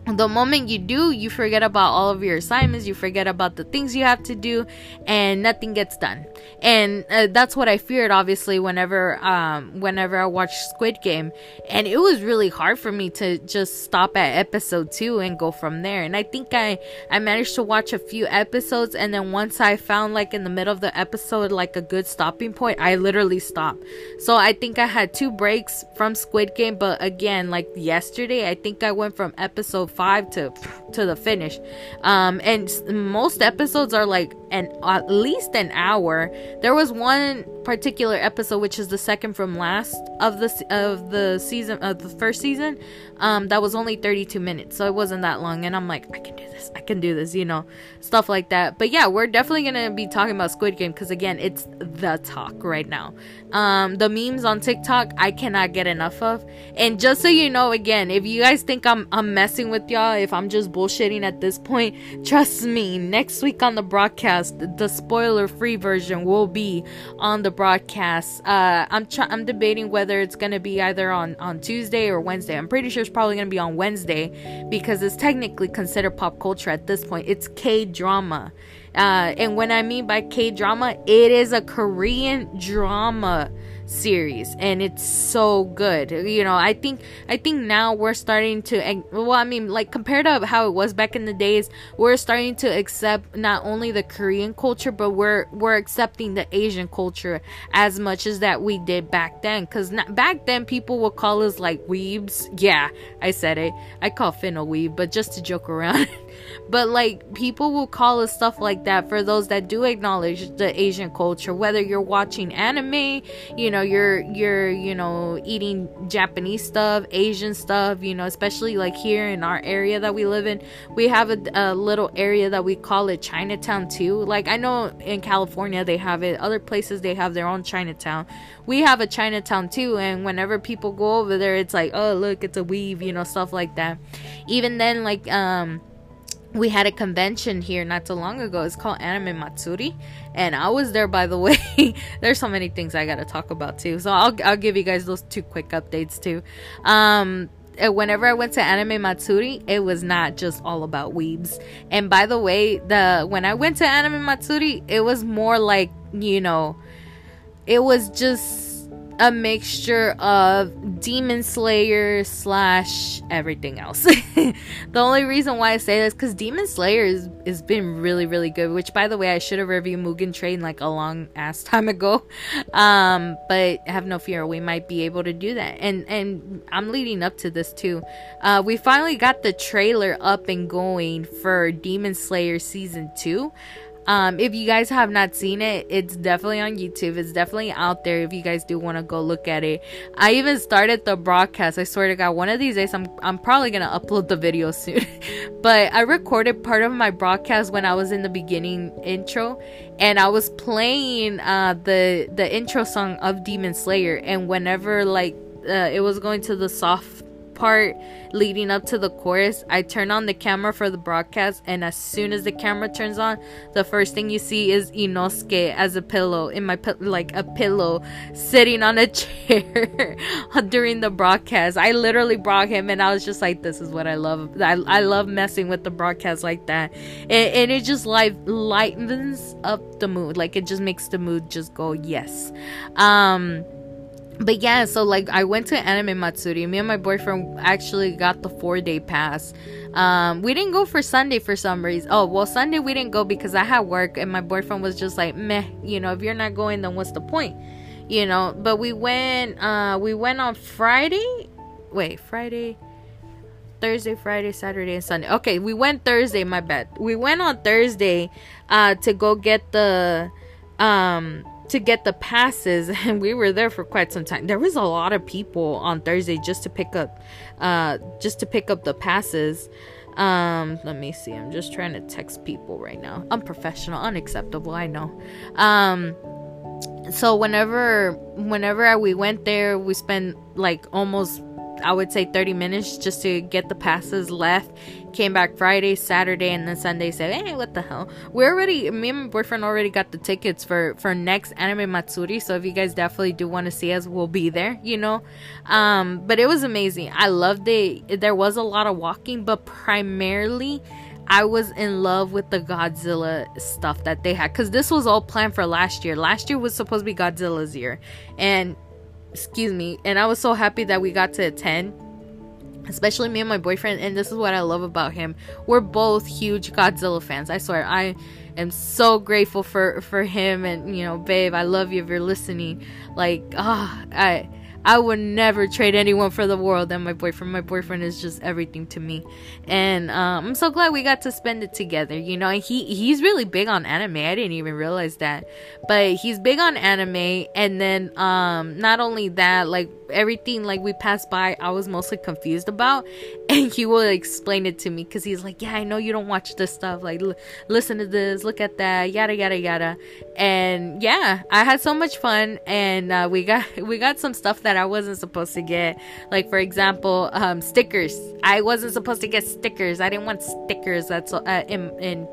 the moment you do, you forget about all of your assignments, you forget about the things you have to do, and nothing gets done. And uh, that's what I feared, obviously, whenever, um, whenever I watched Squid Game, and it was really hard for me to just stop at episode two and go from there. And I think I, I managed to watch a few episodes, and then once I found like in the middle of the episode like a good stopping point, I literally stopped. So I think I had two breaks from Squid Game, but again, like yesterday, I think I went from episode five to to the finish. Um and most episodes are like an at least an hour. There was one particular episode which is the second from last of the of the season of the first season um that was only 32 minutes so it wasn't that long and i'm like i can do this i can do this you know stuff like that. But yeah we're definitely gonna be talking about squid game because again it's the talk right now. Um the memes on tiktok i cannot get enough of. And just so you know again if you guys think i'm i'm messing with y'all if i'm just bullshitting at this point trust me next week on the broadcast the spoiler free version will be on the broadcast. Uh i'm tr- i'm debating whether it's gonna be either on on tuesday or wednesday. I'm pretty sure it's probably gonna be on wednesday because it's technically considered pop culture at this point. It's k drama uh, and when I mean by K drama, it is a Korean drama series and it's so good. You know i think i think now we're starting to well i mean like compared to how it was back in the days we're starting to accept not only the korean culture but we're we're accepting the asian culture as much as that we did back then. Because back then people would call us like weebs. Yeah i said it. I call finn a weeb but just to joke around <laughs> but like people will call us stuff like that for those that do acknowledge the asian culture whether you're watching anime you know you're you're you know eating japanese stuff asian stuff you know especially like here in our area that we live in we have a, a little area that we call it chinatown too. Like i know in california they have it other places they have their own chinatown. We have a chinatown too and whenever people go over there it's like oh look it's a weave you know stuff like that. Even then like um we had a convention here not so long ago. It's called Anime Matsuri, and I was there. By the <laughs> way, there's so many things I gotta talk about too. So I'll I'll give you guys those two quick updates too. Um, uh, whenever I went to Anime Matsuri, it was not just all about weebs. And by the way, the when I went to Anime Matsuri, it was more like you know, it was just a mixture of Demon Slayer slash everything else. <laughs> the only reason why I say this because Demon Slayer is has been really really good. Which by the way, I should have reviewed Mugen Train like a long ass <laughs> time ago. Um, but have no fear, we might be able to do that. And and I'm leading up to this too. Uh, we finally got the trailer up and going for Demon Slayer season two. Um, if you guys have not seen it, it's definitely on YouTube. It's definitely out there if you guys do want to go look at it. I even started the broadcast. I swear to God, one of these days I'm I'm probably gonna upload the video soon. <laughs> but I recorded part of my broadcast when I was in the beginning intro, and I was playing uh, the the intro song of Demon Slayer. And whenever like uh, it was going to the soft part leading up to the chorus, I turn on the camera for the broadcast, and as soon as the camera turns on, the first thing you see is Inosuke as a pillow in my like a pillow sitting on a <laughs> chair <laughs> during the broadcast. I literally brought him, and I was just like, "This is what I love. I, I love messing with the broadcast like that, and, and it just like lightens up the mood. Like it just makes the mood just go yes." Um but yeah, so like I went to Anime Matsuri. Me and my boyfriend actually got the four day pass. Um, we didn't go for Sunday for some reason. Oh, well, Sunday we didn't go because I had work, and my boyfriend was just like, meh, you know, if you're not going, then what's the point, you know? But we went, uh, we went on Friday. Wait, Friday, Thursday, Friday, Saturday, and Sunday. Okay, we went Thursday. My bad. We went on Thursday, uh, to go get the, um to get the passes <laughs> and we were there for quite some time. There was a lot of people on thursday just to pick up uh just to pick up the passes. Um let me see. I'm just trying to text people right now. Unprofessional unacceptable i know. Um so whenever whenever we went there we spent like almost I would say 30 minutes just to get the passes left. Came back Friday, Saturday, and then Sunday. Said, "Hey, what the hell? We already, me and my boyfriend already got the tickets for for next Anime Matsuri. So if you guys definitely do want to see us, we'll be there. You know, um, but it was amazing. I loved it. There was a lot of walking, but primarily." I was in love with the Godzilla stuff that they had because this was all planned for last year. Last year was supposed to be Godzilla's year, and excuse me and i was so happy that we got to attend especially me and my boyfriend and this is what i love about him. We're both huge godzilla fans i swear. I am so grateful for for him and you know babe i love you if you're listening. Like ah oh, i I would never trade anyone for the world and my boyfriend. My boyfriend is just everything to me, and um, I'm so glad we got to spend it together. You know, he he's really big on anime. I didn't even realize that, but he's big on anime. And then um, not only that, like everything like we passed by, I was mostly confused about, <laughs> and he will explain it to me because he's like, "Yeah, I know you don't watch this stuff. Like, l- listen to this, look at that, yada yada yada." And yeah, I had so much fun, and uh, we got <laughs> we got some stuff that I wasn't supposed to get. Like for example, um, stickers. I wasn't supposed to get stickers. I didn't want stickers. That's uh, in in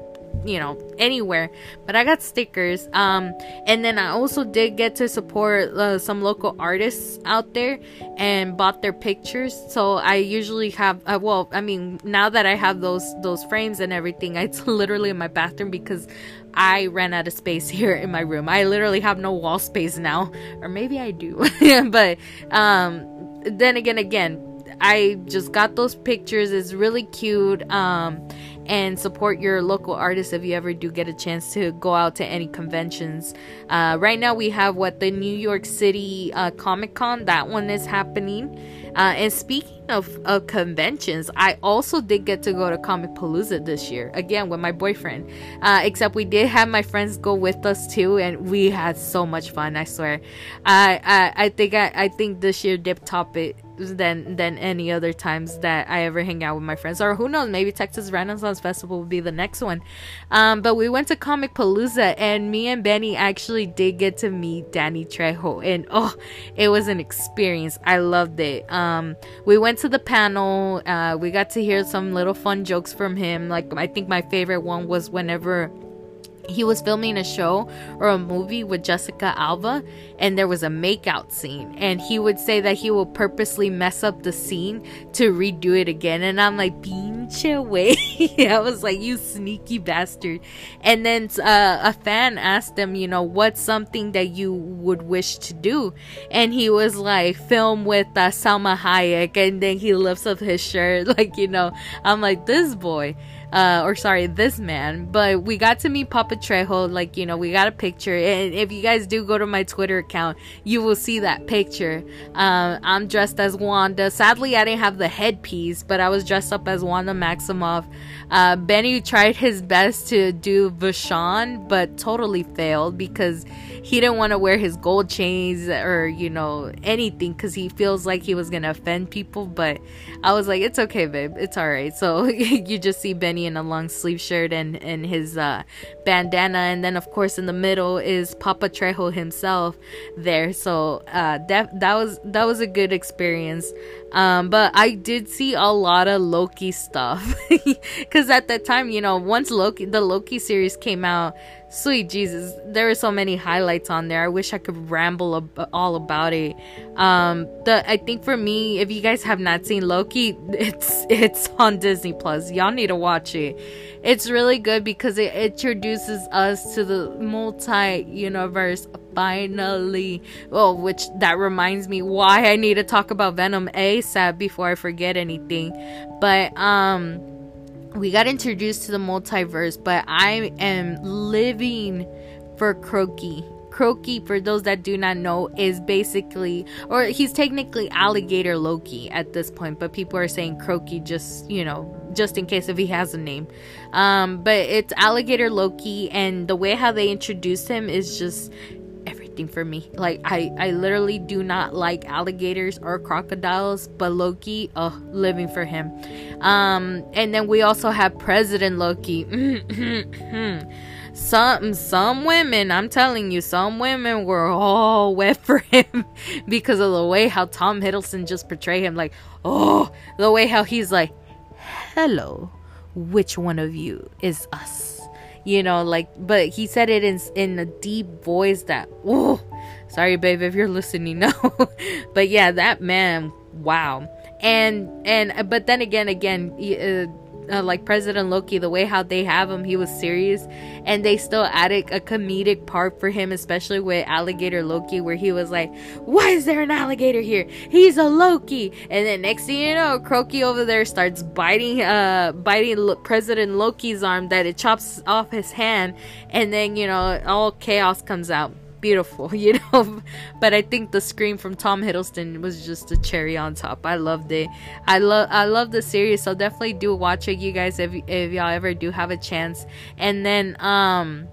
you know anywhere but i got stickers um and then i also did get to support uh, some local artists out there and bought their pictures so i usually have uh, well i mean now that i have those those frames and everything <laughs> it's literally in my bathroom because I ran out of space <laughs> here in my room. I literally have no wall space now, or maybe I do. <laughs> but um, then again, again, I just got those pictures. It's really cute. Um, and support your local artists if you ever do get a chance to go out to any conventions. Uh, right now, we have what the New York City uh, Comic Con, that one is happening. Uh, and speaking of, of conventions, I also did get to go to Comicpalooza this year again with my boyfriend. Uh, except we did have my friends go with us too, and we had so much fun. I swear. I I, I think I, I think this year dip top it than than any other times that I ever hang out with my friends. Or who knows, maybe Texas Renaissance Festival will be the next one. Um, but we went to Comicpalooza and me and Benny actually did get to meet Danny Trejo and oh it was an experience. I loved it. Um, we went to the panel, uh, we got to hear some little fun jokes from him. Like I think my favorite one was whenever he was filming a show or a movie with Jessica Alba and there was a makeout scene. And he would say that he will purposely mess up the scene to redo it again. And I'm like pinche way <laughs> I was like you sneaky bastard. And then uh, a fan asked him you know what's something that you would wish to do? And he was like film with uh, Salma Hayek. And then he lifts up his shirt <laughs> like you know. I'm like this boy uh, or sorry, this man. But we got to meet Papa Trejo. Like, you know, we got a picture. And if you guys do go to my Twitter account, you will see that picture. Uh, I'm dressed as Wanda. Sadly, I didn't have the headpiece, but I was dressed up as Wanda Maximoff. Uh, Benny tried his best to do Vashon, but totally failed because he didn't want to wear his gold chains or you know anything because he feels like he was gonna offend people but i was like it's okay babe it's all right so <laughs> you just see benny in a long sleeve shirt and and his uh, bandana. And then of course in the middle is papa trejo himself there. So uh, that that was that was a good experience um, but I did see a lot of Loki stuff <laughs> because at that time, you know, once Loki, the Loki series came out, sweet Jesus, there were so many highlights on there. I wish I could ramble ab- all about it. Um, the I think for me, if you guys have not seen Loki, <laughs> it's it's on Disney Plus. Y'all need to watch it. It's really good because it introduces us to the multi universe finally. Oh, which that reminds me why I need to talk about Venom ASAP before I forget anything. But um we got introduced to the multiverse, but I am living for Croaky. Croaky, for those that do not know, is basically, or he's technically alligator Loki at this point, but people are saying Croaky just, you know, just in case if he has a name. Um, but it's alligator Loki, and the way how they introduce him is just everything for me. Like I I literally do not like alligators or crocodiles, but Loki, oh, living for him. Um, and then we also have President Loki. <laughs> some some women, I'm telling you, some women were all <laughs> wet for him because of the way how Tom Hiddleston just portrayed him. Like, oh, the way how he's like, hello, which one of you is us? You know, like, but he said it in in a deep voice that, oh, sorry, babe, if you're listening, <laughs> no, but yeah, that man, wow, and and but then again, again, uh, uh, like President Loki, the way how they have him, he was serious, and they still added a comedic part for him, especially with Alligator Loki, where he was like, "Why is there an alligator here? He's a Loki!" And then next thing you know, Croaky over there starts biting, uh, biting President Loki's arm that it chops off his hand, and then you know all chaos comes out beautiful, <laughs> you know. but I think the scream from Tom Hiddleston was just a cherry on top. I loved it. I love I love the series, so definitely do watch it, you guys, if if y'all ever do have a chance. And then um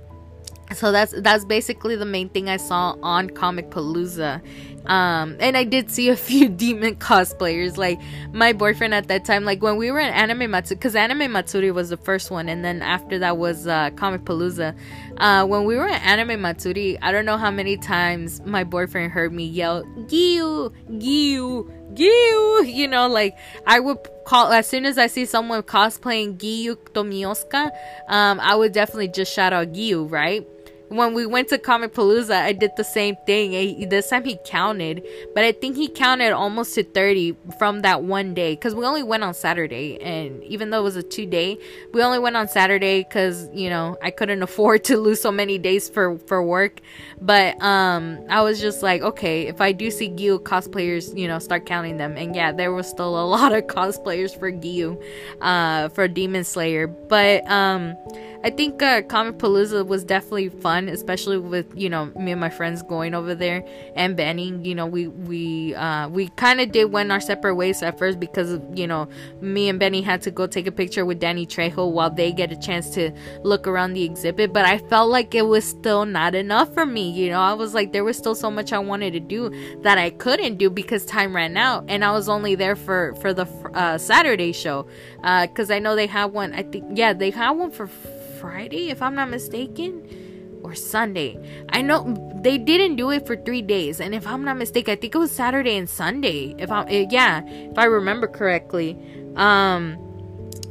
so that's that's basically the main thing I saw on Comicpalooza. Um, and I did see a <laughs> few demon cosplayers. Like my boyfriend at that time, like when we were in Anime Matsuri, because Anime Matsuri was the first one, and then after that was uh, Comicpalooza. Uh, when we were in Anime Matsuri, I don't know how many times my boyfriend heard me yell "Giyu, Giyu." Giyu, <laughs> You know, like I would call as soon as I see someone cosplaying Giyu Tomioka, um, I would definitely just shout out Giyu, right? When we went to Comicpalooza, I did the same thing. This time he counted, but I think he counted almost to 30 from that one day because we only went on Saturday. And even though it was a two day, we only went on Saturday because, you know, I couldn't <laughs> afford to lose so many days for, for work. But um, I was just like, okay, if I do see Giyu cosplayers, you know, start counting them. And yeah, there was still a <laughs> lot of cosplayers for Giyu, uh, for Demon Slayer. But um, I think uh, Comicpalooza was definitely fun, especially with you know me and my friends going over there and Benny. You know, we we uh, we kind of did went our separate ways at first because you know me and Benny had to go take a picture with Danny Trejo while they get a chance to look around the exhibit. But I felt like it was still not enough for me. You know, I was like there was still so much I wanted to do that I couldn't do because time ran out, and I was only there for for the uh, Saturday show because uh, I know they have one. I think yeah, they have one for Friday, if I'm not mistaken, or Sunday. I know they didn't do it for three days, and if I'm not mistaken, I think it was Saturday and Sunday. If I eh, yeah, if I remember correctly, um,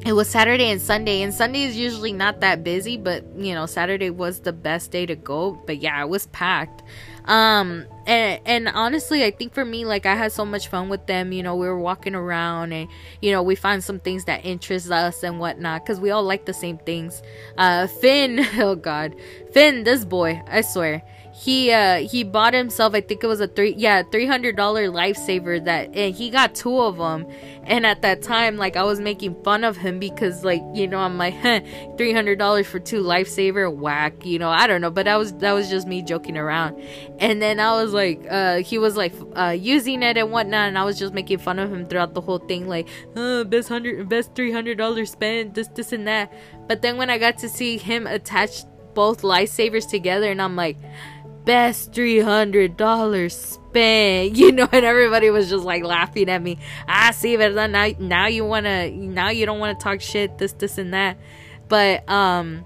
it was Saturday and Sunday, and Sunday is usually not that busy, but you know Saturday was the best day to go. But yeah, it was packed. Um and and honestly i think for me like i had so much fun with them. You know we were walking around and you know we find some things that interest us and whatnot because we all like the same things. Uh finn <laughs> oh god. Finn this boy i swear he uh he bought himself i think it was a three yeah three hundred dollar lightsaber that and he got two of them and at that time like i was making fun of him because like you know i'm like <laughs> huh, three hundred dollars for two lightsaber? Whack you know i don't know but that was that was just me joking around. And then i was like uh he was like uh using it and whatnot and i was just making fun of him throughout the whole thing like uh, best hundred best three hundred dollars spent this this and that. But then when i got to see him attach both lightsabers together and i'm like best $300 spent, <laughs> you know, and everybody was just like laughing at me. I see, verdad? Now, now you want to, now you don't want to talk shit, this, this, and that. But, um,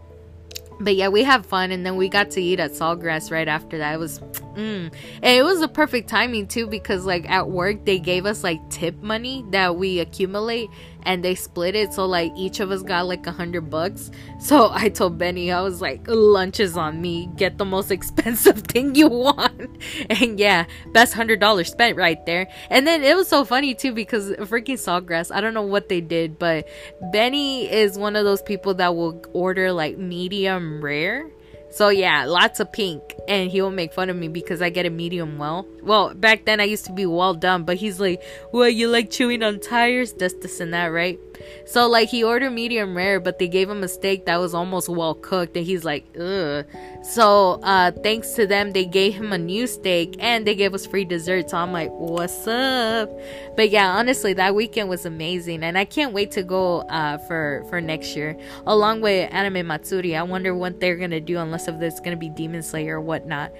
but yeah, we had fun, and then we got to eat at Saltgrass right after that. It was, mm. and it was a perfect timing too because like at work they gave us like tip money that we accumulate, and they split it. So like each of us got like a hundred bucks. <laughs> So i told benny i was like lunch is on me. Get the most <laughs> expensive <laughs> thing you want. And yeah best hundred dollars spent right there. And then it was so funny too because freaking saltgrass i don't know what they did but benny is one of those people that will order like medium rare so yeah, lots of pink, and he will make fun of me because I get a medium well. Well, back then I used to be well done, but he's like, Well, you like chewing on tires? This, this, and that, right?" So like he ordered medium rare, but they gave him a steak that was almost well cooked, and he's like, ugh. So uh, thanks to them, they gave him a new steak and they gave us free dessert. So I'm like, what's up? But yeah, honestly, that weekend was amazing, and I can't wait to go uh, for for next year, along with Anime Matsuri. I wonder what they're gonna do, unless if it's gonna be Demon Slayer or whatnot.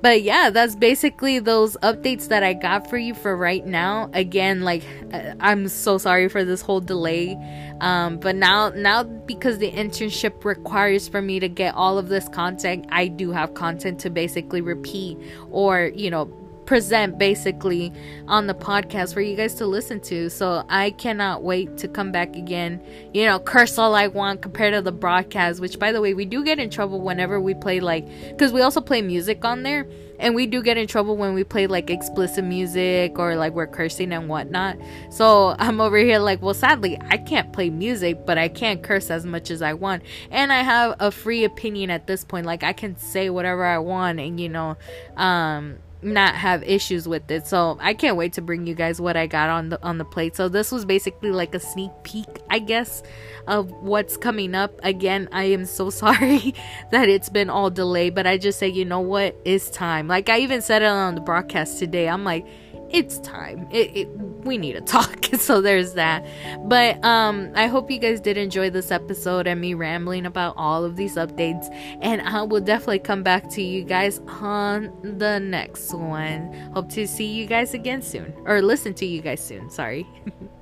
But yeah, that's basically those updates that I got for you for right now. Again, like uh, I'm so sorry for this whole delay. Um, but now now because the internship requires for me to get all of this content, I do have content to basically repeat or, you know, present basically on the podcast for you guys to listen to. So I cannot wait to come back again. You know, curse all I want compared to the broadcast, which by the way, we do get in trouble whenever we play like because we also play music on there. And we do get in trouble when we play like explicit music or like we're cursing and whatnot. So I'm over here like, well, sadly, I can't play music, but I can't curse as much as I want. And I have a free opinion at this point. Like I can say whatever I want and, you know, um, not have issues with it. So I can't wait to bring you guys what I got on the on the plate. So this was basically like a sneak peek, I guess, of what's coming up. Again, I am so <laughs> sorry that it's been all delayed, but I just say, you know what, it's time. Like I even said it on the broadcast today. I'm like, it's time. It, it, we need to talk. <laughs> so there's that. But um I hope you guys did enjoy this episode and me rambling about all of these updates. And I will definitely come back to you guys on the next one. Hope to see you guys again soon. Or listen to you guys soon. Sorry. <laughs>